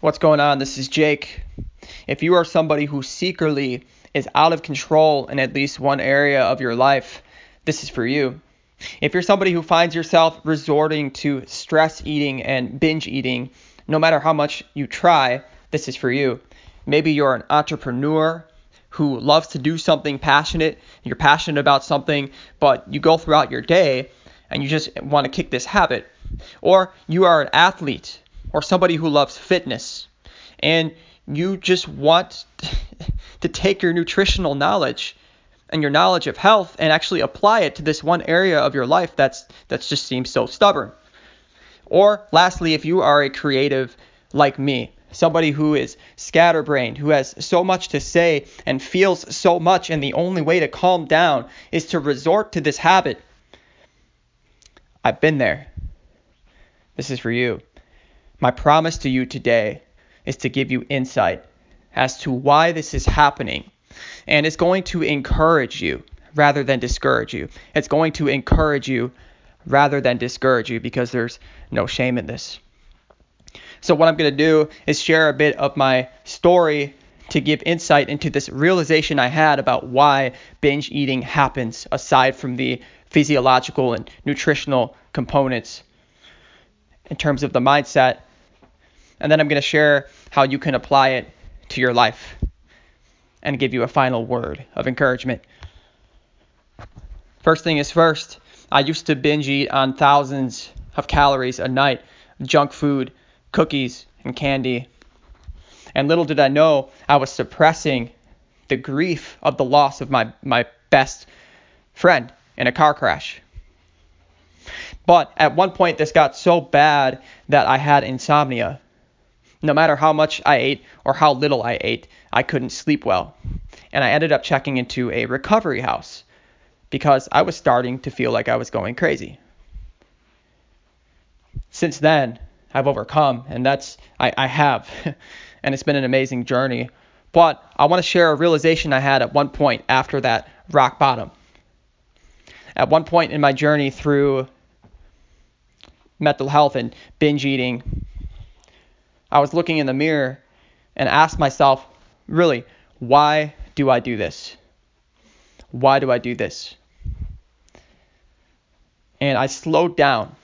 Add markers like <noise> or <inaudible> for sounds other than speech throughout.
What's going on? This is Jake. If you are somebody who secretly is out of control in at least one area of your life, this is for you. If you're somebody who finds yourself resorting to stress eating and binge eating, no matter how much you try, this is for you. Maybe you're an entrepreneur who loves to do something passionate, you're passionate about something, but you go throughout your day and you just want to kick this habit. Or you are an athlete or somebody who loves fitness and you just want <laughs> to take your nutritional knowledge and your knowledge of health and actually apply it to this one area of your life that's that's just seems so stubborn. Or lastly, if you are a creative like me, somebody who is scatterbrained, who has so much to say and feels so much and the only way to calm down is to resort to this habit. I've been there. This is for you. My promise to you today is to give you insight as to why this is happening. And it's going to encourage you rather than discourage you. It's going to encourage you rather than discourage you because there's no shame in this. So, what I'm going to do is share a bit of my story to give insight into this realization I had about why binge eating happens aside from the physiological and nutritional components in terms of the mindset and then I'm going to share how you can apply it to your life and give you a final word of encouragement. First thing is first, I used to binge eat on thousands of calories a night, junk food, cookies, and candy. And little did I know I was suppressing the grief of the loss of my, my best friend in a car crash. But at one point, this got so bad that I had insomnia. No matter how much I ate or how little I ate, I couldn't sleep well. And I ended up checking into a recovery house because I was starting to feel like I was going crazy. Since then, I've overcome, and that's, I, I have, <laughs> and it's been an amazing journey. But I want to share a realization I had at one point after that rock bottom. At one point in my journey through mental health and binge eating, I was looking in the mirror and asked myself, really, why do I do this? Why do I do this? And I slowed down.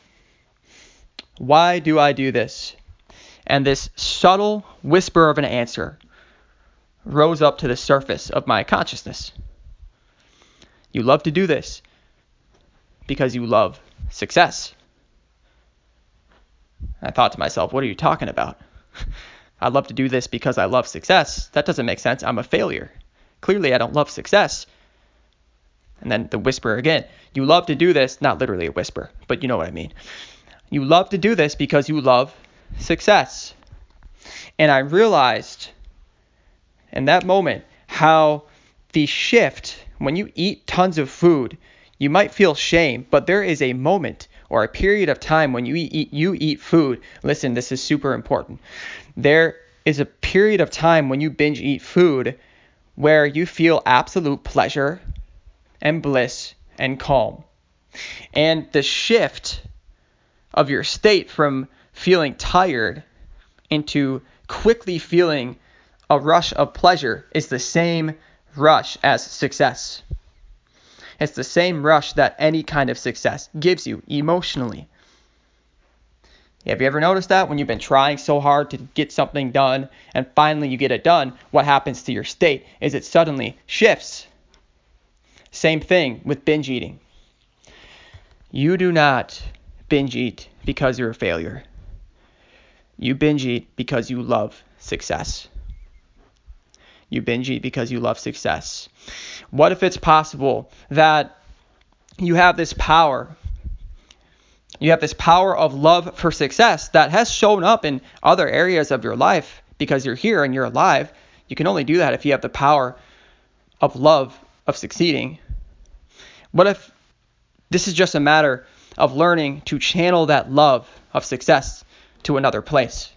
Why do I do this? And this subtle whisper of an answer rose up to the surface of my consciousness. You love to do this because you love success. I thought to myself, what are you talking about? I love to do this because I love success. That doesn't make sense. I'm a failure. Clearly, I don't love success. And then the whisper again. You love to do this, not literally a whisper, but you know what I mean. You love to do this because you love success. And I realized in that moment how the shift, when you eat tons of food, you might feel shame, but there is a moment or a period of time when you eat you eat food. Listen, this is super important. There is a period of time when you binge eat food where you feel absolute pleasure and bliss and calm. And the shift of your state from feeling tired into quickly feeling a rush of pleasure is the same rush as success. It's the same rush that any kind of success gives you emotionally. Have you ever noticed that when you've been trying so hard to get something done and finally you get it done, what happens to your state is it suddenly shifts. Same thing with binge eating. You do not binge eat because you're a failure. You binge eat because you love success. You binge eat because you love success. What if it's possible that you have this power? You have this power of love for success that has shown up in other areas of your life because you're here and you're alive. You can only do that if you have the power of love of succeeding. What if this is just a matter of learning to channel that love of success to another place?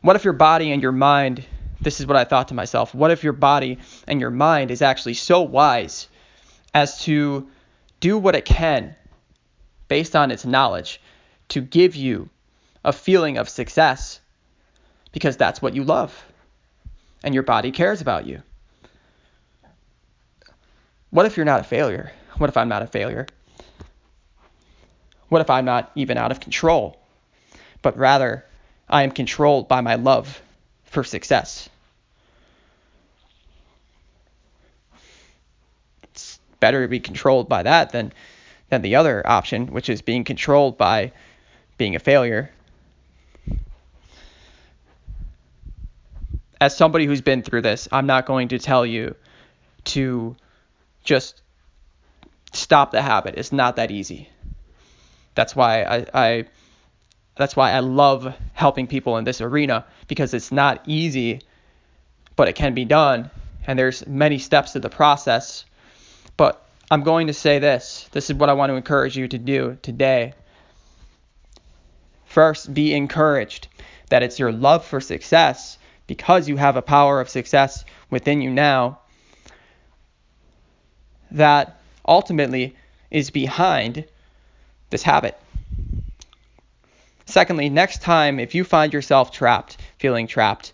What if your body and your mind this is what I thought to myself. What if your body and your mind is actually so wise as to do what it can based on its knowledge to give you a feeling of success because that's what you love and your body cares about you. What if you're not a failure? What if I'm not a failure? What if I'm not even out of control, but rather I am controlled by my love for success? It's better to be controlled by that than than the other option, which is being controlled by being a failure. As somebody who's been through this, I'm not going to tell you to just stop the habit. It's not that easy. That's why I, I that's why I love helping people in this arena because it's not easy, but it can be done. And there's many steps to the process. But I'm going to say this. This is what I want to encourage you to do today. First, be encouraged that it's your love for success because you have a power of success within you now that ultimately is behind this habit. Secondly, next time if you find yourself trapped, feeling trapped,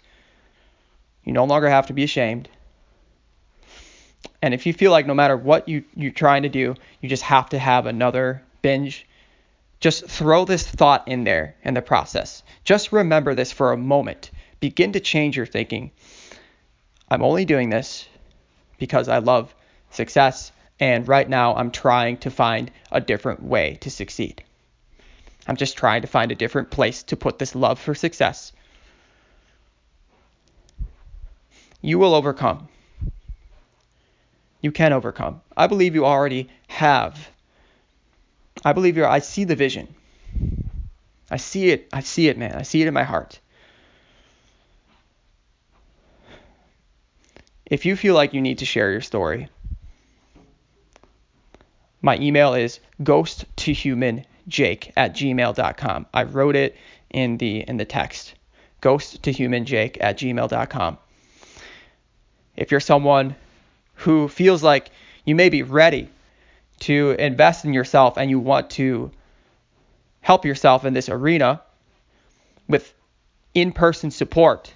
you no longer have to be ashamed. And if you feel like no matter what you, you're trying to do, you just have to have another binge, just throw this thought in there in the process. Just remember this for a moment. Begin to change your thinking. I'm only doing this because I love success and right now, I'm trying to find a different way to succeed. I'm just trying to find a different place to put this love for success. You will overcome. You can overcome. I believe you already have. I believe you're, I see the vision. I see it. I see it, man. I see it in my heart. If you feel like you need to share your story, my email is ghosttohumanjake at gmail.com. I wrote it in the in the text. Ghost to human jake at gmail.com. If you're someone who feels like you may be ready to invest in yourself and you want to help yourself in this arena with in-person support,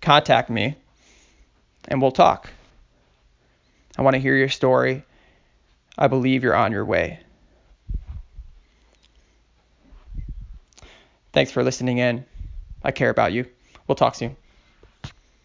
contact me and we'll talk. I want to hear your story. I believe you're on your way. Thanks for listening in. I care about you. We'll talk soon.